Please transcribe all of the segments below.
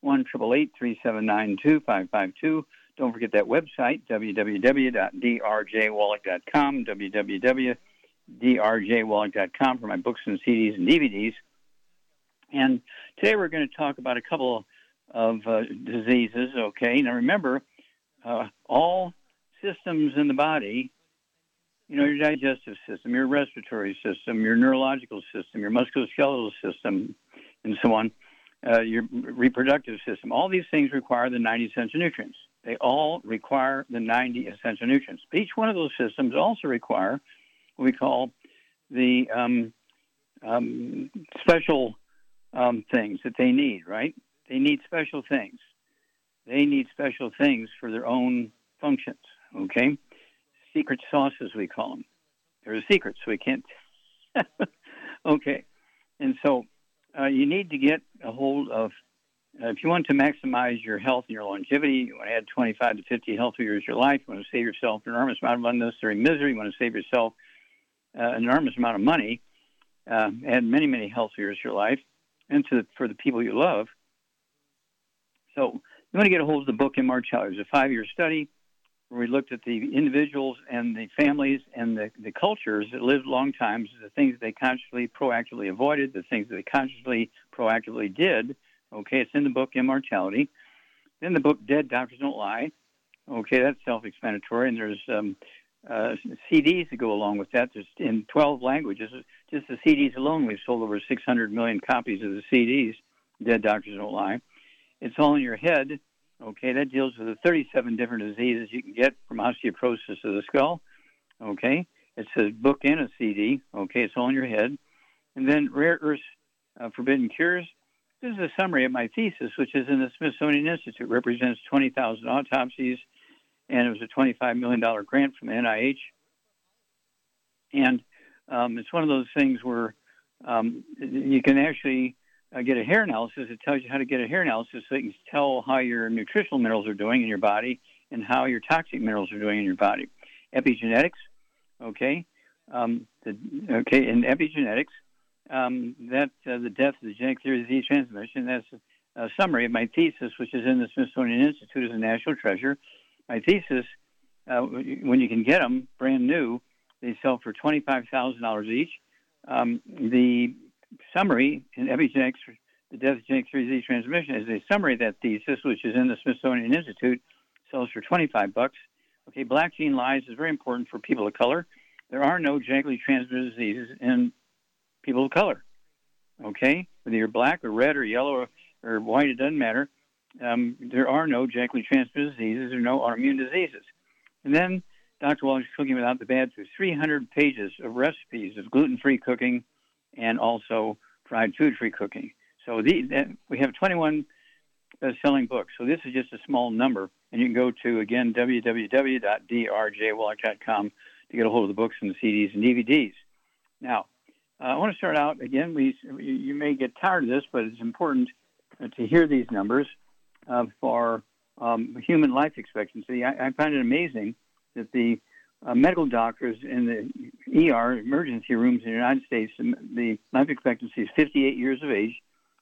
1 379 2552. Don't forget that website, www.drjwallach.com, www.drjwallach.com for my books and CDs and DVDs. And today we're going to talk about a couple of uh, diseases, okay? Now remember, uh, all systems in the body you know, your digestive system, your respiratory system, your neurological system, your musculoskeletal system, and so on, uh, your reproductive system. All these things require the 90 essential nutrients. They all require the 90 essential nutrients. But each one of those systems also require what we call the um, um, special um, things that they need, right? They need special things. They need special things for their own functions, okay? secret sauces, we call them. They're a secret, so we can't. okay. And so uh, you need to get a hold of, uh, if you want to maximize your health and your longevity, you want to add 25 to 50 healthy years of your life, you want to save yourself an enormous amount of unnecessary misery, you want to save yourself uh, an enormous amount of money, uh, add many, many healthy years of your life, and to, for the people you love. So you want to get a hold of the book Immortality. It's a five year study we looked at the individuals and the families and the, the cultures that lived long times, the things they consciously, proactively avoided, the things that they consciously, proactively did. Okay, it's in the book Immortality. In the book Dead Doctors Don't Lie. Okay, that's self-explanatory, and there's um, uh, CDs that go along with that. There's in 12 languages. Just the CDs alone, we've sold over 600 million copies of the CDs. Dead Doctors Don't Lie. It's all in your head Okay, that deals with the 37 different diseases you can get from osteoporosis of the skull. Okay, it's a book and a CD. Okay, it's all in your head. And then Rare Earths uh, Forbidden Cures. This is a summary of my thesis, which is in the Smithsonian Institute. Represents 20,000 autopsies, and it was a $25 million grant from NIH. And um, it's one of those things where um, you can actually uh, get a hair analysis. It tells you how to get a hair analysis so you can tell how your nutritional minerals are doing in your body and how your toxic minerals are doing in your body. Epigenetics, okay, um, the, okay, in epigenetics, um, that uh, the death of the genetic theory of disease transmission. That's a summary of my thesis, which is in the Smithsonian Institute as a national treasure. My thesis, uh, when you can get them brand new, they sell for twenty-five thousand dollars each. Um, the summary in epigenetics, the death of genetic disease transmission, is a summary that thesis, which is in the Smithsonian Institute, sells for 25 bucks. Okay, black gene lies is very important for people of color. There are no genetically transmitted diseases in people of color. Okay, whether you're black or red or yellow or, or white, it doesn't matter. Um, there are no genetically transmitted diseases or no autoimmune diseases. And then Dr. Wallach's Cooking Without the Bad through 300 pages of recipes of gluten-free cooking, and also fried food free cooking. So the, we have 21 selling books. So this is just a small number, and you can go to again www.drjwallach.com to get a hold of the books and the CDs and DVDs. Now, uh, I want to start out again. We you may get tired of this, but it's important to hear these numbers uh, for um, human life expectancy. I, I find it amazing that the uh, medical doctors in the ER emergency rooms in the United States, the life expectancy is 58 years of age.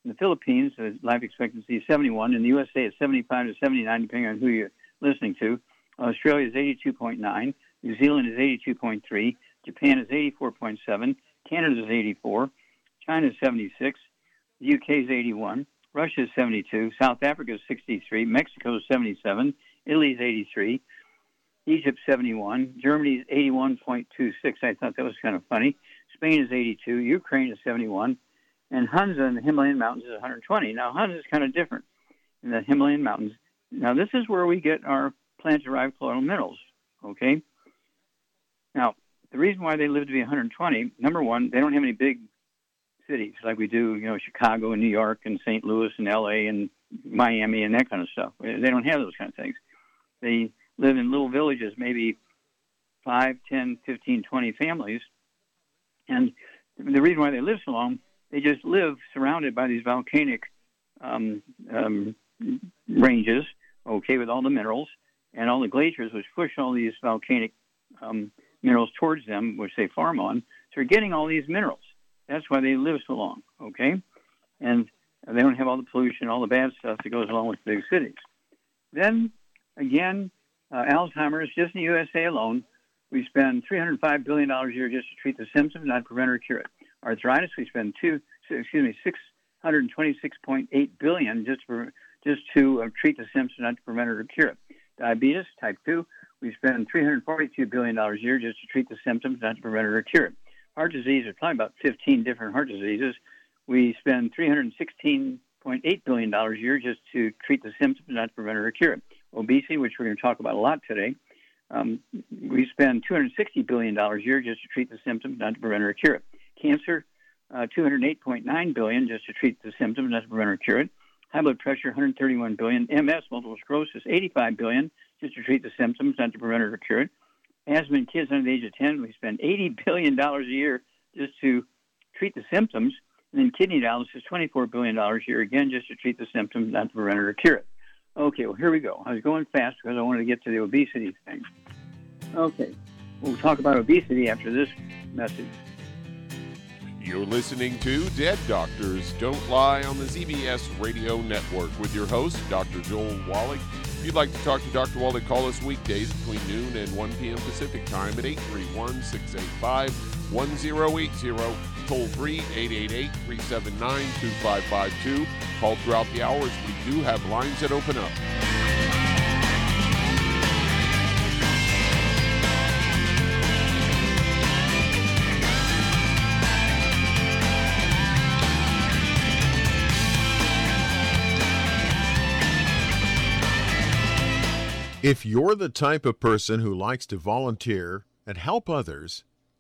In the Philippines, the life expectancy is 71. In the USA, it's 75 to 79, depending on who you're listening to. Australia is 82.9. New Zealand is 82.3. Japan is 84.7. Canada is 84. China is 76. The UK is 81. Russia is 72, South Africa is 63, Mexico is 77, Italy is 83, Egypt 71, Germany is 81.26. I thought that was kind of funny. Spain is 82, Ukraine is 71, and Hunza in the Himalayan mountains is 120. Now Hunza is kind of different in the Himalayan mountains. Now this is where we get our plant-derived colloidal minerals. Okay. Now the reason why they live to be 120, number one, they don't have any big cities like we do, you know, Chicago and New York and St. Louis and L.A. and Miami and that kind of stuff. They don't have those kind of things. They live in little villages, maybe 5, 10, 15, 20 families. And the reason why they live so long, they just live surrounded by these volcanic um, um, ranges, okay, with all the minerals and all the glaciers, which push all these volcanic um, minerals towards them, which they farm on. So they're getting all these minerals. That's why they live so long, okay? And they don't have all the pollution, all the bad stuff that goes along with big cities. Then, again, uh, Alzheimer's, just in the USA alone, we spend $305 billion a year just to treat the symptoms, not prevent or cure it. Arthritis, we spend two, excuse me, 626.8 billion just for just to uh, treat the symptoms, not to prevent or cure it. Diabetes, type 2, we spend $342 billion a year just to treat the symptoms, not to prevent or cure it heart disease, there's probably about 15 different heart diseases. We spend $316.8 billion a year just to treat the symptoms, not to prevent or cure it. Obesity, which we're going to talk about a lot today, um, we spend $260 billion a year just to treat the symptoms, not to prevent or cure it. Cancer, uh, 208.9 billion just to treat the symptoms, not to prevent or cure it. High blood pressure, 131 billion. MS, multiple sclerosis, 85 billion just to treat the symptoms, not to prevent or cure it asthma in kids under the age of 10, we spend $80 billion a year just to treat the symptoms. And then kidney dialysis, $24 billion a year, again, just to treat the symptoms, not to prevent or cure it. Okay, well, here we go. I was going fast because I wanted to get to the obesity thing. Okay, we'll talk about obesity after this message. You're listening to Dead Doctors Don't Lie on the ZBS Radio Network with your host, Dr. Joel Wallach. If you'd like to talk to Dr. Wallach, call us weekdays between noon and 1 p.m. Pacific Time at 831 685 1080. Toll free 888 379 2552. Call throughout the hours. We do have lines that open up. If you're the type of person who likes to volunteer and help others,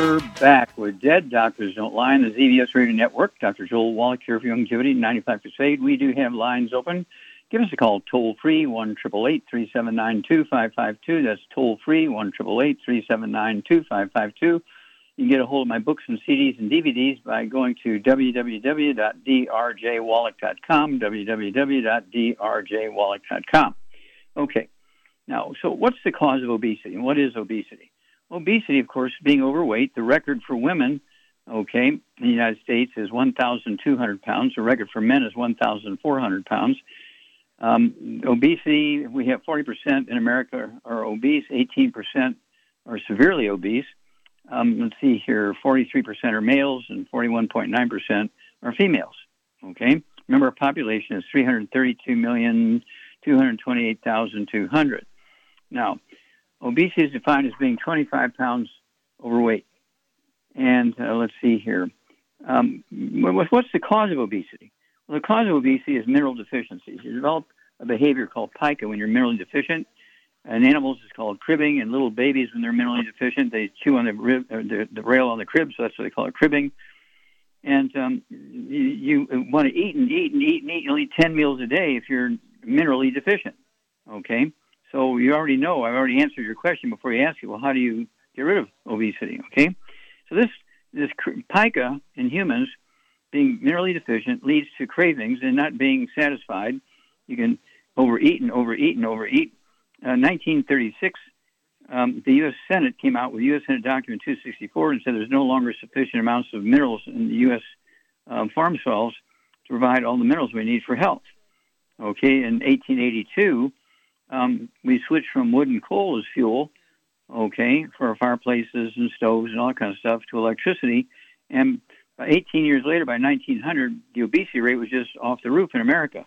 We're back with Dead Doctors Don't Lie on the ZBS Radio Network. Dr. Joel Wallach here for Youngevity, 95 Crusade. We do have lines open. Give us a call toll free, 1 379 2552. That's toll free, 1 379 2552. You can get a hold of my books and CDs and DVDs by going to www.drjwallach.com, www.drjwallach.com. Okay. Now, so what's the cause of obesity and what is obesity? Obesity, of course, being overweight. The record for women, okay, in the United States is 1,200 pounds. The record for men is 1,400 pounds. Um, obesity, we have 40% in America are obese, 18% are severely obese. Um, let's see here, 43% are males and 41.9% are females. Okay, remember our population is 332,228,200. Now, obesity is defined as being 25 pounds overweight. And uh, let's see here. Um, what's the cause of obesity? Well, the cause of obesity is mineral deficiencies. You develop a behavior called pica when you're minerally deficient. In animals, it's called cribbing. And little babies, when they're minerally deficient, they chew on the, rib, uh, the, the rail on the crib, so that's what they call it cribbing. And um, you, you want to eat and eat and eat and eat. You'll eat 10 meals a day if you're minerally deficient. Okay? So you already know, I've already answered your question before you ask it, well, how do you get rid of obesity? Okay? So this, this pica in humans, being minerally deficient, leads to cravings and not being satisfied. You can overeat and overeat and overeat. Uh, 1936, um, the U.S. Senate came out with U.S. Senate Document 264 and said there's no longer sufficient amounts of minerals in the U.S. Um, farm soils to provide all the minerals we need for health. Okay, in 1882, um, we switched from wood and coal as fuel, okay, for fireplaces and stoves and all that kind of stuff to electricity. And 18 years later, by 1900, the obesity rate was just off the roof in America,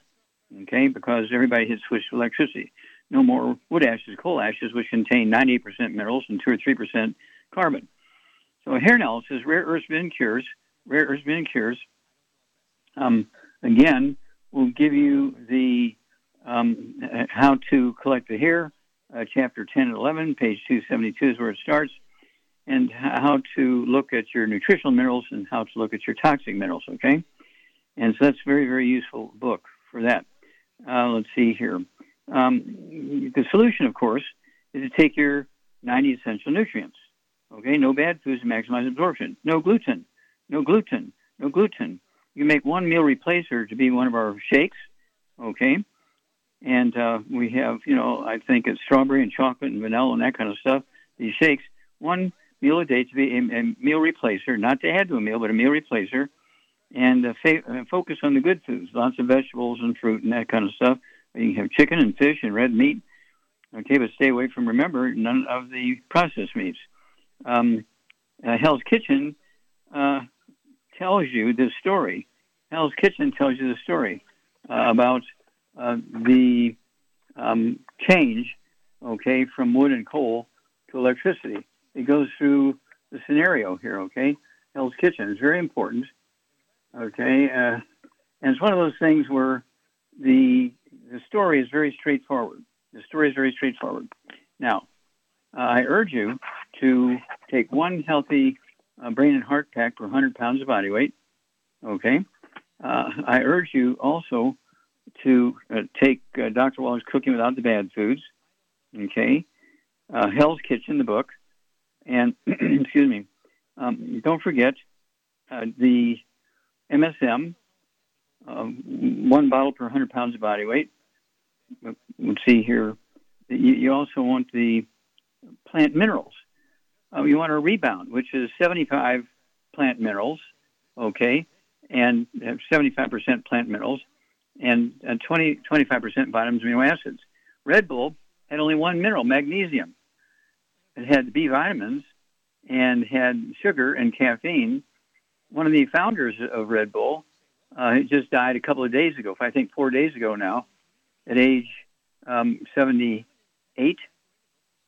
okay, because everybody had switched to electricity. No more wood ashes, coal ashes, which contain 98% minerals and 2 or 3% carbon. So here hair analysis, rare earths bin cures, rare earths bin cures, um, again, will give you the um, how to collect the hair, uh, chapter 10 and 11, page 272 is where it starts, and how to look at your nutritional minerals and how to look at your toxic minerals, okay? And so that's a very, very useful book for that. Uh, let's see here. Um, the solution, of course, is to take your 90 essential nutrients. Okay, no bad foods to maximize absorption. No gluten, no gluten, no gluten. You make one meal replacer to be one of our shakes. Okay, and uh, we have, you know, I think it's strawberry and chocolate and vanilla and that kind of stuff. These shakes, one meal a day to be a, a meal replacer, not to add to a meal, but a meal replacer, and uh, fa- uh, focus on the good foods, lots of vegetables and fruit and that kind of stuff. You can have chicken and fish and red meat. Okay, but stay away from, remember, none of the processed meats. Um, uh, Hell's Kitchen uh, tells you this story. Hell's Kitchen tells you the story uh, about the um, change, okay, from wood and coal to electricity. It goes through the scenario here, okay? Hell's Kitchen is very important, okay? Uh, and it's one of those things where the the story is very straightforward. The story is very straightforward. Now, uh, I urge you to take one healthy uh, brain and heart pack per 100 pounds of body weight. Okay. Uh, I urge you also to uh, take uh, Dr. Wallach's Cooking Without the Bad Foods, okay, uh, Hell's Kitchen, the book, and excuse me, um, don't forget uh, the MSM, um, one bottle per 100 pounds of body weight. Let's see here. You, you also want the plant minerals. Uh, you want a rebound, which is 75 plant minerals, okay, and 75% plant minerals and, and 20, 25% vitamins amino acids. Red Bull had only one mineral, magnesium. It had B vitamins and had sugar and caffeine. One of the founders of Red Bull uh, just died a couple of days ago, I think four days ago now, at age um, 78,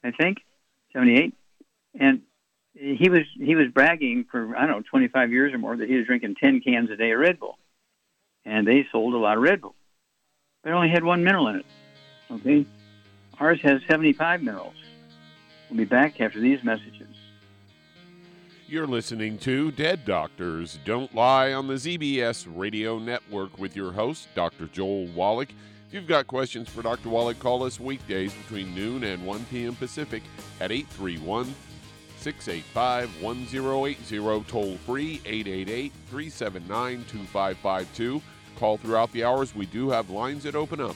I think, 78. And he was he was bragging for I don't know 25 years or more that he was drinking 10 cans a day of Red Bull and they sold a lot of Red Bull. But it only had one mineral in it. Okay? Ours has 75 minerals. We'll be back after these messages. You're listening to Dead Doctors Don't Lie on the ZBS Radio Network with your host, Dr. Joel Wallach. If you've got questions for Dr. Wallach, call us weekdays between noon and 1 p.m. Pacific at 831 685 1080, toll free 888 379 2552. Call throughout the hours. We do have lines that open up.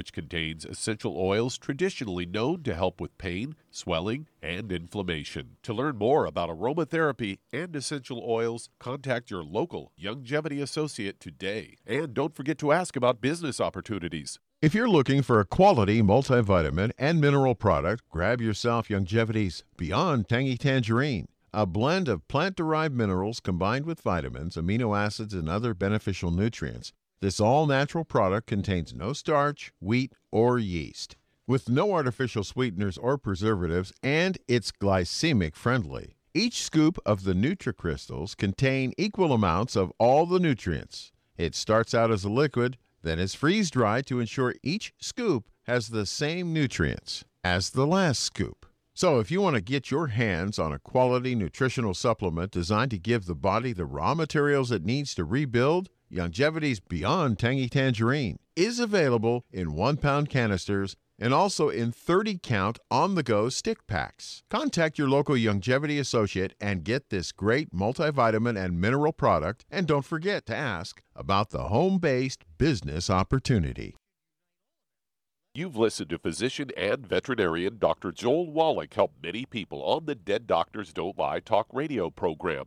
which contains essential oils traditionally known to help with pain, swelling, and inflammation. To learn more about aromatherapy and essential oils, contact your local Youngevity associate today. And don't forget to ask about business opportunities. If you're looking for a quality multivitamin and mineral product, grab yourself Youngevity's Beyond Tangy Tangerine. A blend of plant derived minerals combined with vitamins, amino acids, and other beneficial nutrients this all natural product contains no starch, wheat, or yeast, with no artificial sweeteners or preservatives, and it's glycemic friendly. Each scoop of the NutriCrystals contain equal amounts of all the nutrients. It starts out as a liquid, then is freeze dried to ensure each scoop has the same nutrients as the last scoop. So, if you want to get your hands on a quality nutritional supplement designed to give the body the raw materials it needs to rebuild, Youngevity's Beyond Tangy Tangerine is available in one pound canisters and also in 30 count on the go stick packs. Contact your local Youngevity associate and get this great multivitamin and mineral product. And don't forget to ask about the home based business opportunity. You've listened to physician and veterinarian Dr. Joel Wallach help many people on the Dead Doctors Don't Lie talk radio program.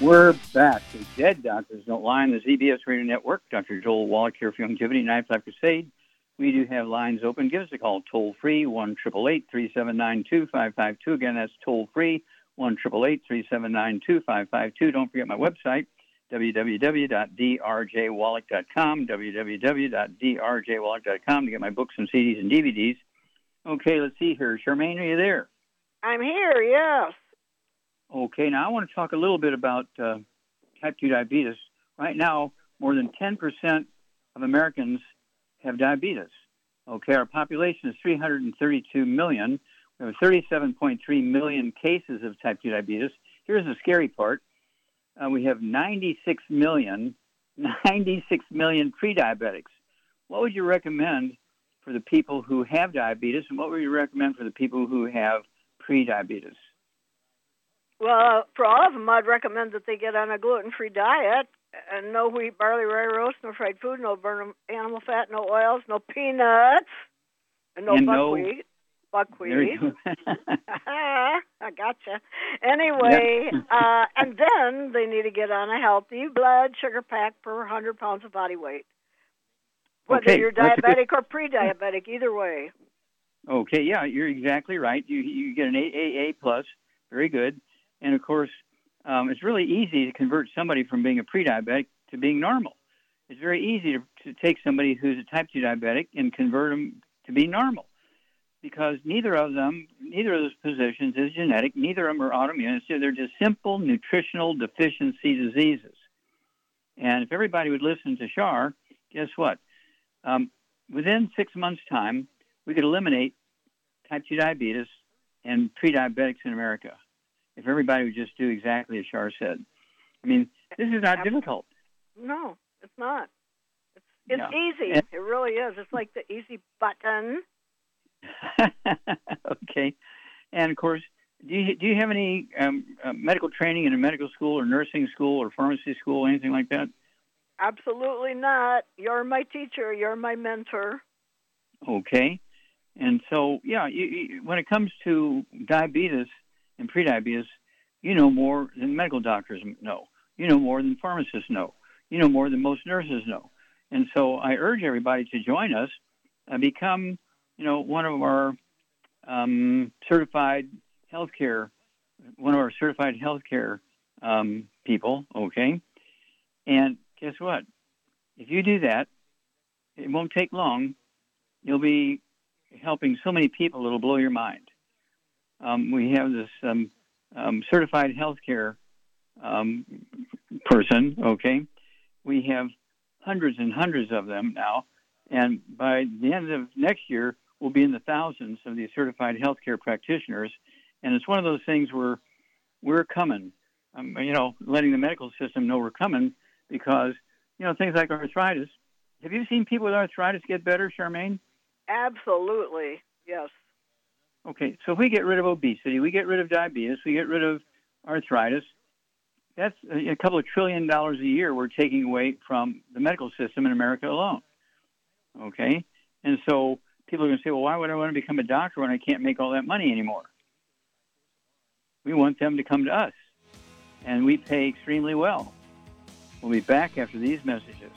We're back. The Dead Doctors Don't Lie on the ZBS Radio Network. Dr. Joel Wallach here for Youngevity Knife Life Crusade. We do have lines open. Give us a call toll free, 1 379 2552. Again, that's toll free, 1 379 2552. Don't forget my website, www.drjwallach.com, www.drjwallach.com to get my books and CDs and DVDs. Okay, let's see here. Charmaine, are you there? I'm here, yes. Okay, now I want to talk a little bit about uh, type 2 diabetes. Right now, more than 10% of Americans have diabetes. Okay, our population is 332 million. We have 37.3 million cases of type 2 diabetes. Here's the scary part uh, we have 96 million, 96 million pre diabetics. What would you recommend for the people who have diabetes, and what would you recommend for the people who have pre diabetes? Well, for all of them, I'd recommend that they get on a gluten-free diet And no wheat, barley, rye roast, no fried food, no burn animal fat, no oils, no peanuts, and no And no- buckwheat. There Buckwheat. you go. I gotcha. Anyway, uh, and then they need to get on a healthy blood sugar pack per 100 pounds of body weight. Whether Okay, you're a good- diabetic or pre-diabetic, either way. Okay, yeah, you're exactly right. You you get an AAA plus, very good, and of course, um, it's really easy to convert somebody from being a pre-diabetic to being normal. It's very easy to, to take somebody who's a type two diabetic and convert them to be normal, because neither of them, neither of those positions is genetic. Neither of them are autoimmune. So they're just simple nutritional deficiency diseases. And if everybody would listen to Shar, guess what? Um, within six months' time, we could eliminate type 2 diabetes and pre-diabetics in America if everybody would just do exactly as Shar said. I mean, this is not difficult. No, it's not. It's, it's Yeah. easy. And- It really is. It's like the easy button. okay. And of course, do you, do you have any um, uh, medical training in a medical school or nursing school or pharmacy school, anything like that? Absolutely not. You're my teacher. You're my mentor. Okay. And so, yeah, you, you, when it comes to diabetes and prediabetes, you know more than medical doctors know. You know more than pharmacists know. You know more than most nurses know. And so, I urge everybody to join us, uh, become, you know, one of our um, certified healthcare, one of our certified healthcare um, people. Okay. And guess what? If you do that, it won't take long. You'll be helping so many people it'll blow your mind. Um, we have this um, um, certified healthcare um, person. Okay, we have hundreds and hundreds of them now, and by the end of next year, we'll be in the thousands of these certified healthcare practitioners. And it's one of those things where we're coming. Um, you know, letting the medical system know we're coming because you know things like arthritis. Have you seen people with arthritis get better, Charmaine? Absolutely. Yes. Okay, so if we get rid of obesity, we get rid of diabetes, we get rid of arthritis, that's a couple of trillion dollars a year we're taking away from the medical system in America alone. Okay? And so people are going to say, well, why would I want to become a doctor when I can't make all that money anymore? We want them to come to us, and we pay extremely well. We'll be back after these messages.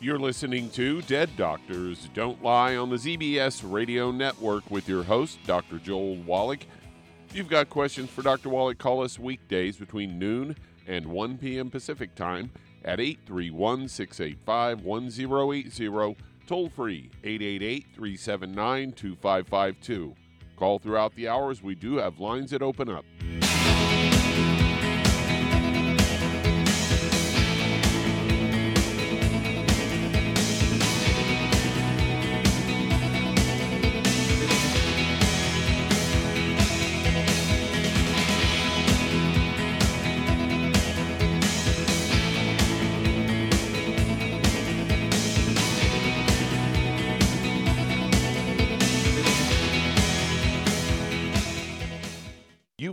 You're listening to Dead Doctors Don't Lie on the ZBS Radio Network with your host, Dr. Joel Wallach. If you've got questions for Dr. Wallach, call us weekdays between noon and 1 p.m. Pacific Time at 831 685 1080, toll free 888 379 2552. Call throughout the hours. We do have lines that open up.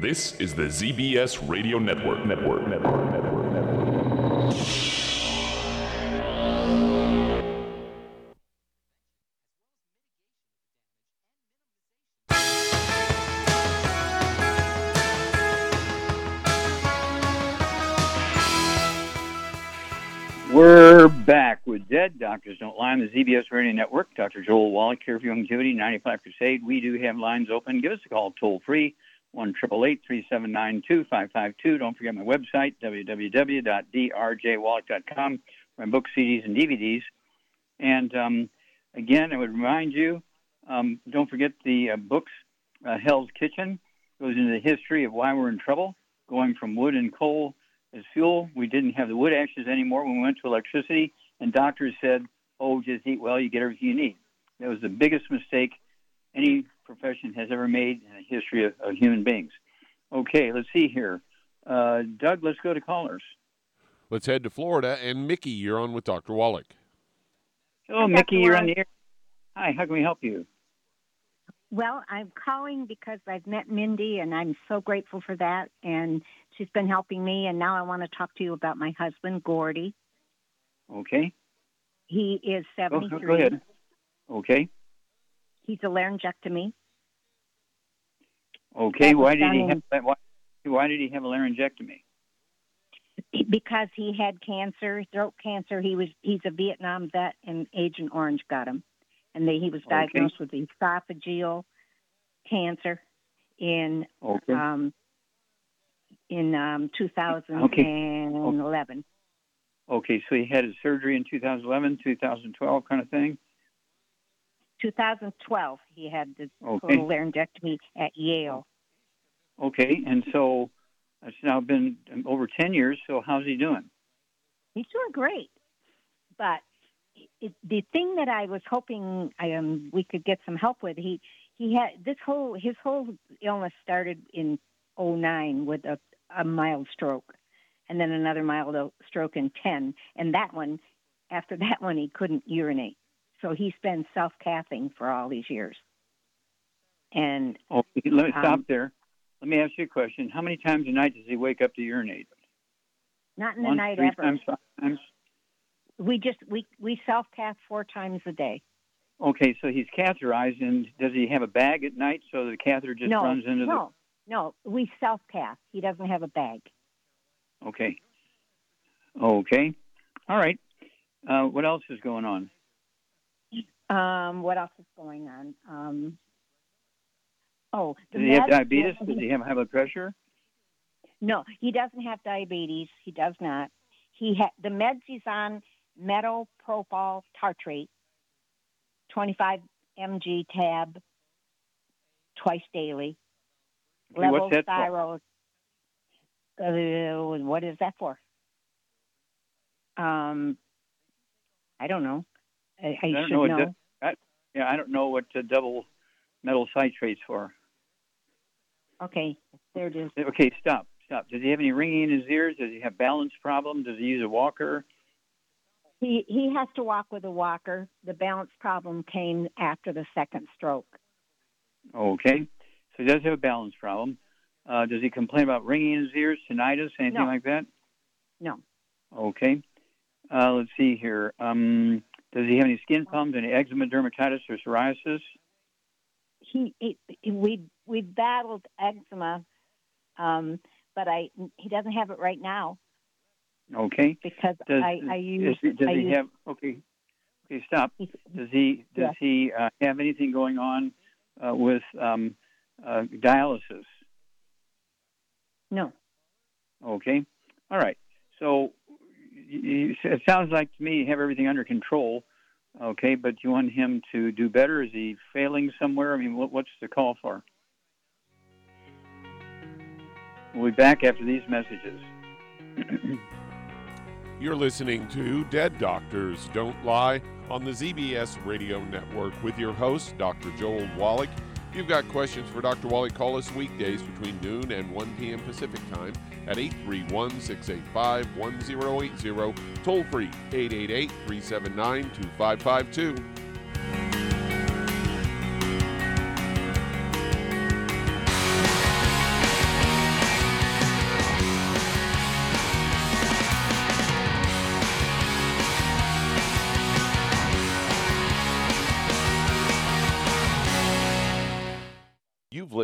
This is the ZBS Radio Network. Network. Network. Network. Network. We're back with Dead Doctors Don't Lie on the ZBS Radio Network. Dr. Joel Wallach here for Youngevity 95 Crusade. We do have lines open. Give us a call toll free one triple eight three seven nine two five five two. Don't forget my website www.drjwallach.com. My books, CDs, and DVDs. And um, again, I would remind you, um, don't forget the uh, books. Uh, Hell's Kitchen goes into the history of why we're in trouble, going from wood and coal as fuel. We didn't have the wood ashes anymore when we went to electricity, and doctors said, "Oh, just eat well, you get everything you need." That was the biggest mistake any profession has ever made in the history of, of human beings. Okay, let's see here. Uh, Doug, let's go to callers. Let's head to Florida. And Mickey, you're on with Dr. Wallach. Hello, Mickey, you're on the air. Hi, how can we help you? Well, I'm calling because I've met Mindy and I'm so grateful for that. And she's been helping me. And now I want to talk to you about my husband, Gordy. Okay. He is 73. Go, go ahead. Okay. He's a laryngectomy. Okay. Why did he have why, why did he have a laryngectomy? Because he had cancer, throat cancer. He was he's a Vietnam vet, and Agent Orange got him, and they, he was diagnosed okay. with esophageal cancer in okay. um, in um, 2011. Okay. okay, so he had his surgery in 2011, 2012 kind of thing? 2012, he had the okay. total laryngectomy at Yale. Okay, and so it's now been over 10 years. So how's he doing? He's doing great, but it, the thing that I was hoping um, we could get some help with, he he had this whole his whole illness started in 09 with a, a mild stroke, and then another mild stroke in 10, and that one, after that one, he couldn't urinate. So he's been self cathing for all these years. And oh, let me stop um, there. Let me ask you a question. How many times a night does he wake up to urinate? Not in the night three ever. Times, times? We just we we self cath four times a day. Okay, so he's catheterized, and does he have a bag at night so the catheter just no, runs into no, the? No, no. We self cath. He doesn't have a bag. Okay. Okay. All right. Uh, what else is going on? Um, what else is going on? Um, oh, does he have diabetes? Does he have high blood pressure? No, he doesn't have diabetes. He does not. He ha- the meds he's on metoprolol tartrate, 25 mg tab, twice daily. Okay, what's that thyroid. Uh, what is that for? Um, I don't know. I, I, I don't know. What know. du- I, yeah, I don't know what uh, double metal citrate's for. Okay, there it is. Okay, stop, stop. Does he have any ringing in his ears? Does he have balance problem? Does he use a walker? He he has to walk with a walker. The balance problem came after the second stroke. Okay, so he does have a balance problem. Uh, does he complain about ringing in his ears, tinnitus, anything No. like that? No, Okay. Uh, let's see here. Um, does he have any skin problems, any eczema, dermatitis, or psoriasis? he, he we we battled eczema, um, but I he doesn't have it right now Okay. because Does, I I use is, does I he use, have? Okay. Okay, stop. Does he does Yes. he uh, have anything going on uh, with um, uh, dialysis? no. Okay. All right. So y- y- it sounds like to me you have everything under control. Okay, but you want him to do better? Is he failing somewhere? I mean, what, what's the call for? We'll be back after these messages. You're listening to Dead Doctors Don't Lie on the ZBS Radio Network with your host, Dr. Joel Wallach. You've got questions for Dr. Wally, call us weekdays between noon and 1 p.m. Pacific Time at 831 685 1080, toll free 888 379 2552.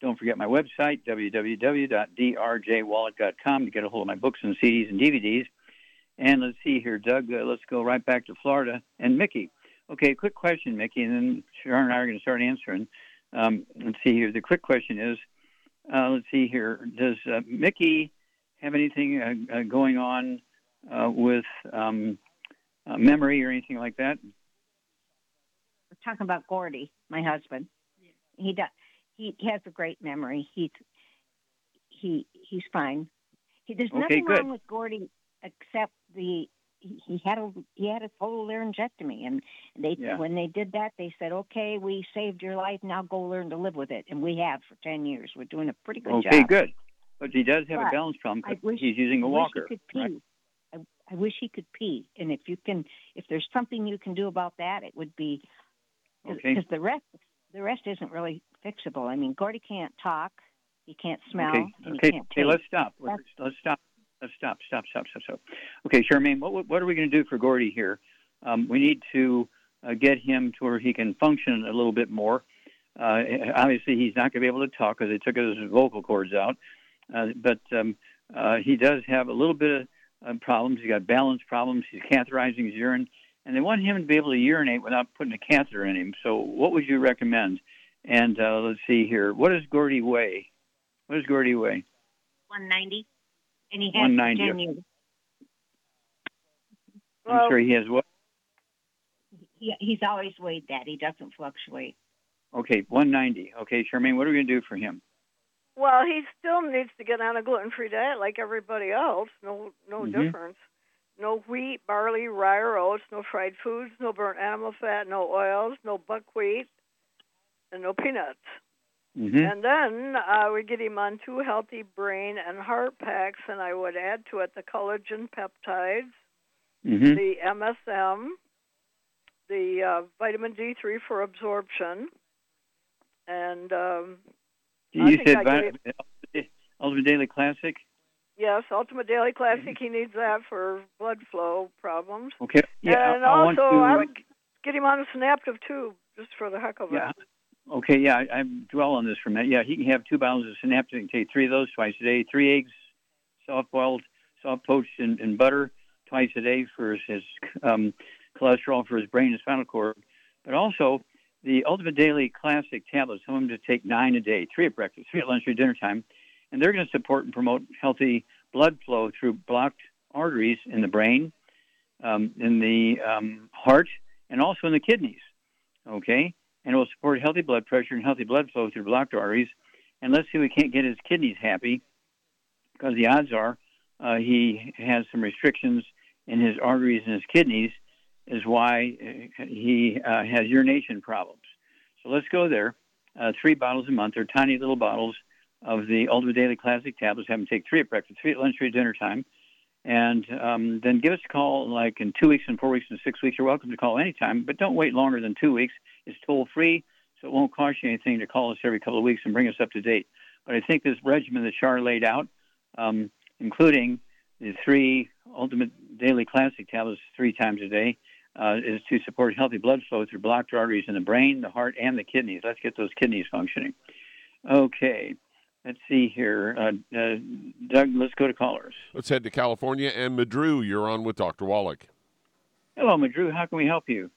Don't forget my website, www.drjwallach.com, to get a hold of my books and CDs and DVDs. And let's see here, Doug, uh, let's go right back to Florida. And Mickey. Okay, quick question, Mickey, and then Sharon and I are going to start answering. Um, let's see here. The quick question is uh, let's see here. Does uh, Mickey have anything uh, uh, going on uh, with um, uh, memory or anything like that? We're talking about Gordy, my husband. He does. He, has a great memory. He he he's fine. He, there's Okay, nothing good. wrong with Gordy except the he, he had a he had a total laryngectomy, and they Yeah. when they did that, they said, "Okay, we saved your life. Now go learn to live with it." And we have for ten years. We're doing a pretty good okay, job. good. But he does have a balance problem I 'cause wish- he's using a I walker. Wish he could pee. right? I, I wish he could pee, and if you can, if there's something you can do about that, it would be because Okay. the rest the rest isn't really fixable. I mean, Gordy can't talk, he can't smell, Okay, and okay, he can't okay. taste. Let's stop. Let's, let's stop. Let's stop. Stop. Stop. Stop. Stop. Okay, Charmaine, what what are we going to do for Gordy here? Um, we need to uh, get him to where he can function a little bit more. Uh, obviously, he's not going to be able to talk because they took his vocal cords out. Uh, but um, uh, he does have a little bit of uh, problems. He's got balance problems. He's catheterizing his urine, and they want him to be able to urinate without putting a catheter in him. So, what would you recommend? And uh, let's see here. What does Gordy weigh? What does Gordy weigh? 190, and he has 190. 10 years. I'm Well- sorry, he has what? He, he's always weighed that. He doesn't fluctuate. Okay, 190. Okay, Charmaine, what are we going to do for him? Well, he still needs to get on a gluten-free diet like everybody else. No, no Mhm. difference. No wheat, barley, rye, or oats. No fried foods. No burnt animal fat. No oils. No buckwheat, and no peanuts. Mm-hmm. And then I would get him on two healthy brain and heart packs, and I would add to it the collagen peptides, Mm-hmm. the MSM, the uh, vitamin D3 for absorption, and um, You said I vi- Ultimate Daily Classic? Yes, Ultimate Daily Classic. He needs that for blood flow problems. Okay. Yeah, and I, I want also, to. I would get him on a Synaptive too, just for the heck of yeah. it. Okay, yeah, I, I dwell on this for a minute. Yeah, he can have two bottles of synaptive. Can take three of those twice a day. Three eggs, soft boiled, soft poached in, in butter twice a day for his, his um, cholesterol, for his brain and spinal cord. But also the Ultimate Daily Classic tablets. Some of them to take nine a day, three at breakfast, three at lunch, three at dinner time, and they're going to support and promote healthy blood flow through blocked arteries in the brain, um, in the um, heart, and also in the kidneys. Okay and it will support healthy blood pressure and healthy blood flow through blocked arteries. And let's see, we can't get his kidneys happy because the odds are uh, he has some restrictions in his arteries and his kidneys, is why uh, he uh, has urination problems. So let's go there. Uh, three bottles a month. They're tiny little bottles of the Ultimate Daily Classic tablets. Have them take three at breakfast, three at lunch, three at dinner time. And um, then give us a call like in two weeks and four weeks and six weeks. You're welcome to call anytime, but don't wait longer than two weeks. It's toll free, so it won't cost you anything to call us every couple of weeks and bring us up to date. But I think this regimen that Char laid out, um, including the three Ultimate Daily Classic tablets three times a day, uh, is to support healthy blood flow through blocked arteries in the brain, the heart, and the kidneys. Let's get those kidneys functioning. Okay. Let's see here. Uh, uh, Doug, let's go to callers. Let's head to California. And Madru, you're on with Dr. Wallach. Hello, Madru. How can we help you?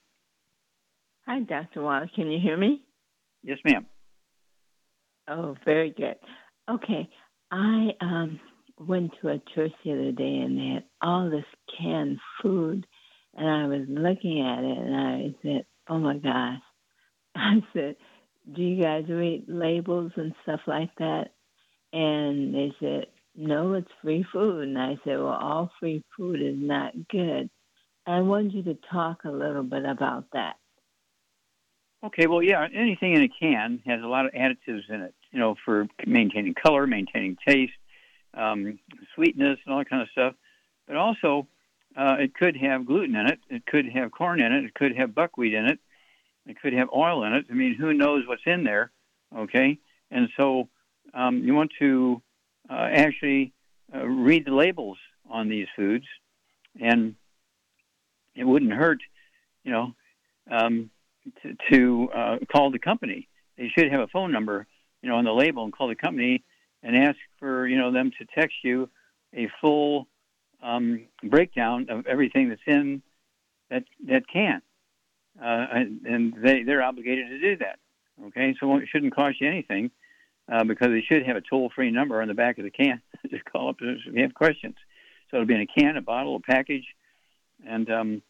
Hi, Dr. Wallach. Can you hear me? Yes, ma'am. Oh, very good. Okay. I um went to a church the other day and they had all this canned food and I was looking at it and I said, Oh my gosh. I said, Do you guys read labels and stuff like that? And they said, No, it's free food. And I said, Well, all free food is not good. I want you to talk a little bit about that. Okay, well, yeah, anything in a can has a lot of additives in it, you know, for maintaining color, maintaining taste, um, sweetness, and all that kind of stuff. But also, uh, it could have gluten in it. It could have corn in it. It could have buckwheat in it. It could have oil in it. I mean, who knows what's in there? Okay, and so um, you want to uh, actually uh, read the labels on these foods, and it wouldn't hurt, you know, um, to, to uh, call the company. They should have a phone number, you know, on the label and call the company and ask for, you know, them to text you a full um, breakdown of everything that's in that that can, uh, and, and they they're obligated to do that. Okay, so it shouldn't cost you anything uh, because they should have a toll-free number on the back of the can. Just call up if you have questions. So it'll be in a can, a bottle, a package, and um,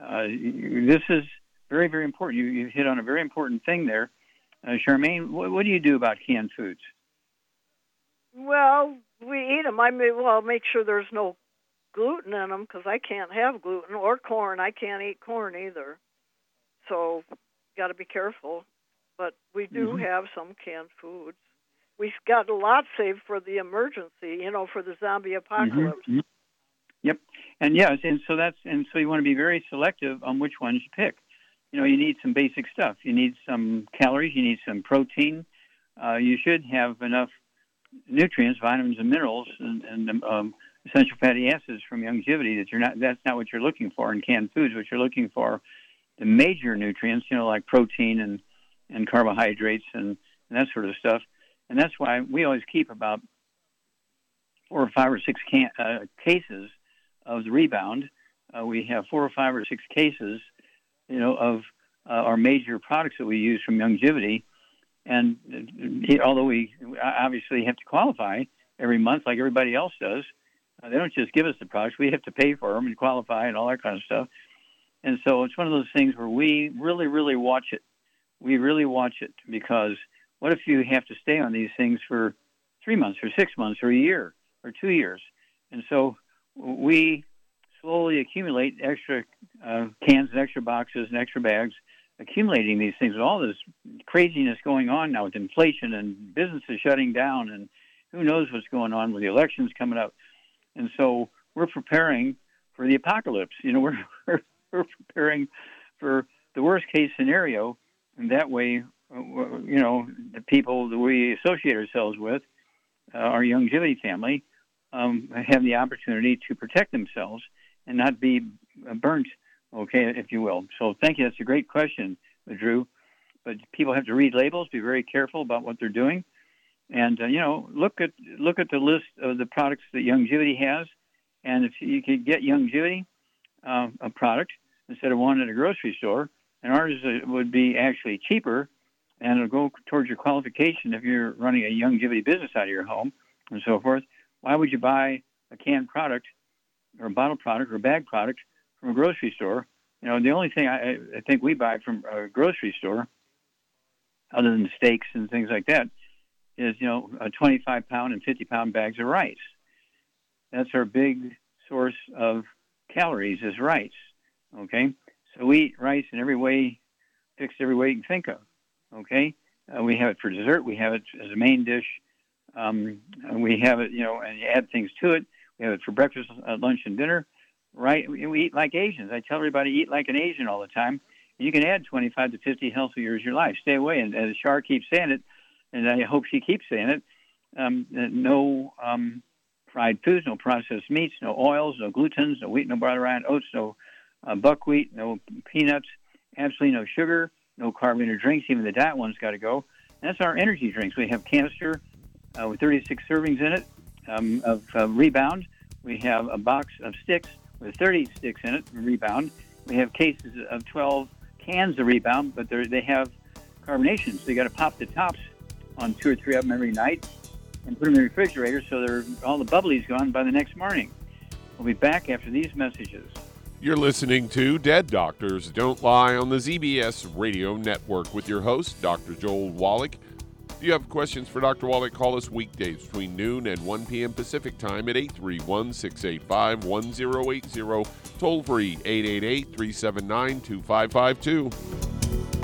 uh, this is very, very important. You, you hit on a very important thing there. Uh, Charmaine, what, what do you do about canned foods? Well, we eat them. I may well make sure there's no gluten in them because I can't have gluten or corn. I can't eat corn either. So, got to be careful. But we do Mhm. have some canned foods. We've got a lot saved for the emergency, you know, for the zombie apocalypse. Mhm. Yep. And yes, and so that's and so you want to be very selective on which ones you pick. You know, you need some basic stuff. You need some calories. You need some protein. Uh, you should have enough nutrients, vitamins, and minerals, and, and um, essential fatty acids from Youngevity. That you're not. That's not what you're looking for in canned foods. What you're looking for, the major nutrients. You know, like protein and and carbohydrates and, and that sort of stuff. And that's why we always keep about four or five or six can, uh, cases of the rebound. Uh, we have four or five or six cases, you know, of uh, our major products that we use from Youngevity. And uh, although we obviously have to qualify every month, like everybody else does, uh, they don't just give us the products; we have to pay for them and qualify and all that kind of stuff. And so it's one of those things where we really, really watch it. We really watch it because what if you have to stay on these things for three months or six months or a year or two years? And so we slowly accumulate extra uh, cans and extra boxes and extra bags, accumulating these things with all this craziness going on now with inflation and businesses shutting down and who knows what's going on with the elections coming up. And so we're preparing for the apocalypse. You know, we're we're, preparing for the worst case scenario, and that way, you know, the people that we associate ourselves with, uh, our Youngevity family, um, have the opportunity to protect themselves and not be burnt, okay, if you will. So thank you. That's a great question, Drew. But people have to read labels, be very careful about what they're doing, and uh, you know, look at look at the list of the products that Youngevity has, and if you could get Youngevity, uh, a product instead of one at a grocery store, and ours uh, would be actually cheaper, and it'll go towards your qualification if you're running a Youngevity business out of your home and so forth. Why would you buy a canned product or a bottle product or a bag product from a grocery store? You know, the only thing I, I think we buy from a grocery store, other than steaks and things like that, is you know a 25 pound and 50 pound bags of rice. That's our big source of calories is rice. Okay, so we eat rice in every way, fixed every way you can think of. Okay, uh, we have it for dessert. We have it as a main dish. Um, we have it, you know, and you add things to it. We have it for breakfast, uh, lunch, and dinner. Right? We, we eat like Asians. I tell everybody eat like an Asian all the time. You can add 25 to 50 healthy years of your life. Stay away. And as Char keeps saying it, and I hope she keeps saying it, um, no um, fried foods, no processed meats, no oils, no glutens, no wheat, no barley, oats, no uh, buckwheat, no peanuts, absolutely no sugar, no carbonated drinks. Even the diet one's got to go. And that's our energy drinks. We have canister uh, with 36 servings in it um, of uh, Rebound. We have a box of sticks with 30 sticks in it, Rebound. We have cases of 12 cans of Rebound, but they have carbonation, so you got to pop the tops on two or three of them every night and put them in the refrigerator so they're all the bubbly's gone by the next morning. We'll be back after these messages. You're listening to Dead Doctors Don't Lie on the ZBS Radio Network with your host, Dr. Joel Wallach. If you have questions for Dr. Wallach, call us weekdays between noon and 1 p.m. Pacific Time at 831 685 1080, toll free 888 379 2552.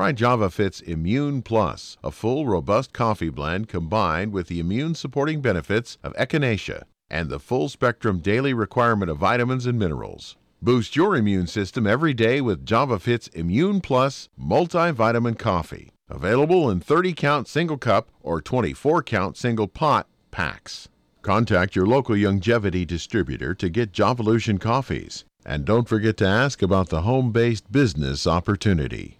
Try JavaFit's Immune Plus, a full, robust coffee blend combined with the immune supporting benefits of echinacea and the full spectrum daily requirement of vitamins and minerals. Boost your immune system every day with JavaFit's Immune Plus multivitamin coffee. Available in 30 count single cup or 24 count single pot packs. Contact your local Youngevity distributor to get Javalution coffees. And don't forget to ask about the home based business opportunity.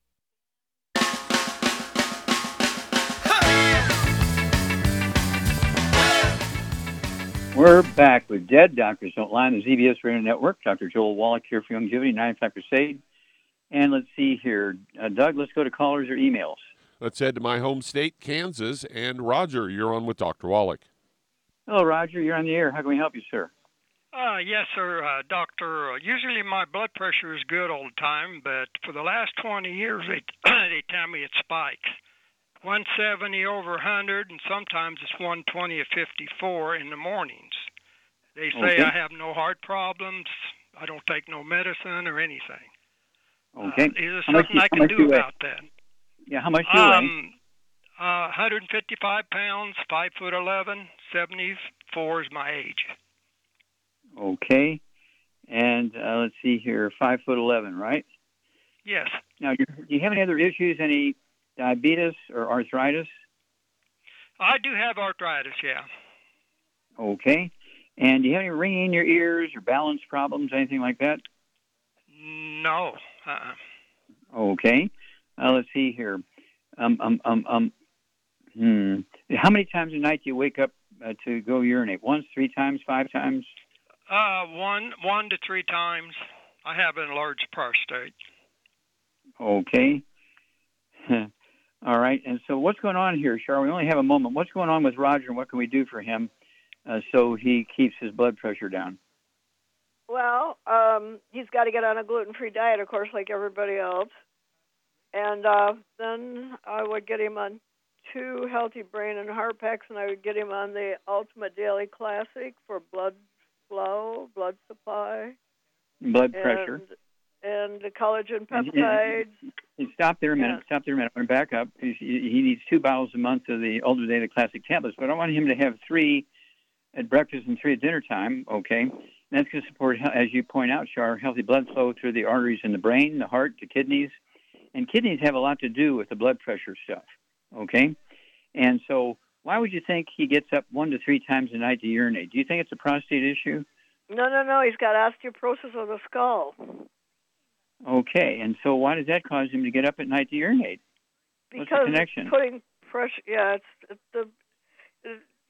We're back with Dead Doctors Don't Lie on the ZBS Radio Network. Dr. Joel Wallach here for Youngevity 95 Crusade. And let's see here. Uh, Doug, let's go to callers or emails. Let's head to my home state, Kansas. And Roger, you're on with Dr. Wallach. Hello, Roger. You're on the air. How can we help you, sir? Uh, yes, sir, uh, doctor. Uh, usually my blood pressure is good all the time, but for the last 20 years, they they tell me it spikes. 170 over 100, and sometimes it's 120 or 54 in the mornings. They say Okay. I have no heart problems. I don't take no medicine or anything. Okay. Uh, is there How something I can do weigh? about that? Yeah, how much do you weigh? Um, uh, 155 pounds, five foot 11, 74 is my age. Okay. And uh, let's see here, five foot eleven, right? Yes. Now, do you have any other issues? Any diabetes or arthritis? I do have arthritis, yeah. Okay. And do you have any ringing in your ears or balance problems, anything like that? No. Uh-uh. Okay. Uh, let's see here. Um, um, um, um, hmm. How many times a night do you wake up uh, to go urinate? Once, three times, five times? Uh, one, one to three times. I have an enlarged prostate. Okay. All right. And so, what's going on here, Char? We only have a moment. What's going on with Roger, and what can we do for him uh, so he keeps his blood pressure down? Well, um, he's got to get on a gluten-free diet, of course, like everybody else. And uh, then I would get him on two healthy brain and heart packs, and I would get him on the Ultimate Daily Classic for blood flow, blood supply, Blood pressure. And, the collagen peptides. stop there a minute. Yeah. Stop there a minute. I'm going to back up. He's, he needs two bottles a month of the Ultimate Daily Classic tablets, but I want him to have three at breakfast and three at dinner time. Okay, and that's going to support, as you point out, Char, healthy blood flow through the arteries in the brain, the heart, the kidneys, and kidneys have a lot to do with the blood pressure stuff. Okay, and so why would you think he gets up one to three times a night to urinate? Do you think it's a prostate issue? No, no, no. He's got osteoporosis of the skull. Okay, and so why does that cause him to get up at night to urinate? What's the because connection? putting pressure. Yeah, it's, it's the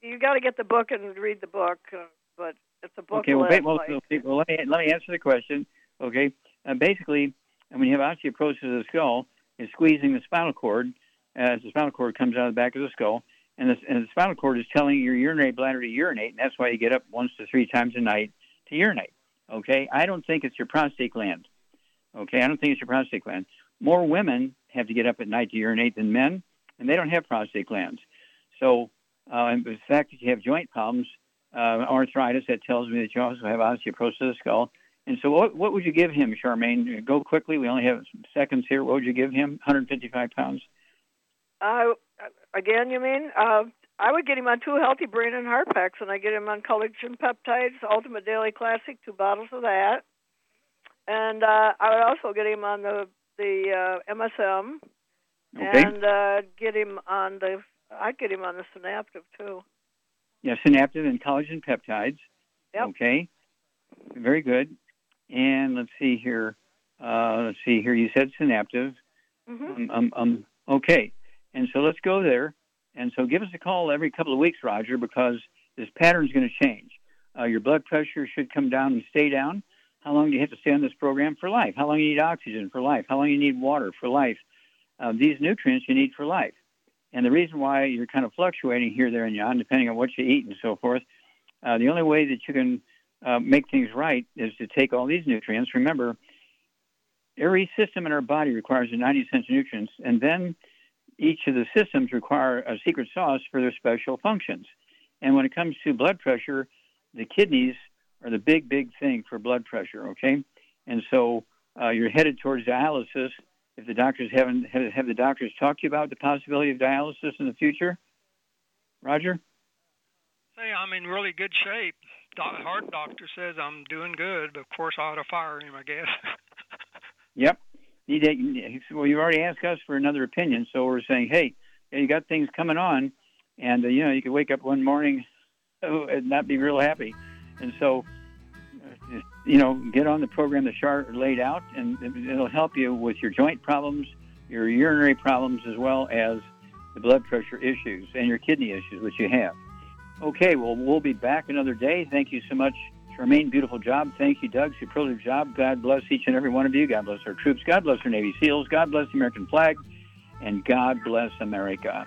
you got to get the book and read the book, uh, but it's a book. Okay, well, wait, well, okay, well let, me, let me answer the question. Okay, uh, basically, when you have osteoporosis of the skull, it's squeezing the spinal cord as the spinal cord comes out of the back of the skull. And the, and the spinal cord is telling your urinary bladder to urinate, and that's why you get up once to three times a night to urinate. Okay, I don't think it's your prostate gland. Okay, I don't think it's your prostate gland. More women have to get up at night to urinate than men, and they don't have prostate glands. So, uh, the fact that you have joint problems, uh, arthritis, that tells me that you also have osteoporosis of the skull. And so, what, what would you give him, Charmaine? Go quickly. We only have seconds here. What would you give him? 155 pounds. Uh, again, you mean? Uh, I would get him on two healthy brain and heart packs, and I get him on collagen peptides, Ultimate Daily Classic, two bottles of that, and uh, I would also get him on the the uh, MSM, Okay. and uh, get him on the. I'd get him on the Synaptive too. Yeah, synaptive and collagen peptides. Yep. Okay. Very good. And let's see here. Uh, let's see here. You said synaptive. Mm-hmm. Um, um, um, okay. And so let's go there. And so give us a call every couple of weeks, Roger, because this pattern's going to change. Uh, your blood pressure should come down and stay down. How long do you have to stay on this program for life? How long you need oxygen for life? How long you need water for life? Uh, these nutrients you need for life. And the reason why you're kind of fluctuating here, there, and yon, depending on what you eat and so forth, uh, the only way that you can uh, make things right is to take all these nutrients. Remember, every system in our body requires 90 cents nutrients, and then each of the systems require a secret sauce for their special functions. And when it comes to blood pressure, the kidneys are the big, big thing for blood pressure. Okay, and so uh, you're headed towards dialysis. If the doctors haven't have, have the doctors talked to you about the possibility of dialysis in the future, Roger? Say I'm in really good shape. Doc, heart doctor says I'm doing good, but of course I ought to fire him, I guess. Yep. Well, you already asked us for another opinion, so we're saying, hey, you got things coming on, and uh, you know you could wake up one morning and not be real happy, and so uh, you know get on the program the chart laid out, and it'll help you with your joint problems, your urinary problems, as well as the blood pressure issues and your kidney issues, which you have. Okay, well, we'll be back another day. Thank you so much, Charmaine. Beautiful job. Thank you, Doug. Superlative job. God bless each and every one of you. God bless our troops. God bless our Navy SEALs. God bless the American flag. And God bless America.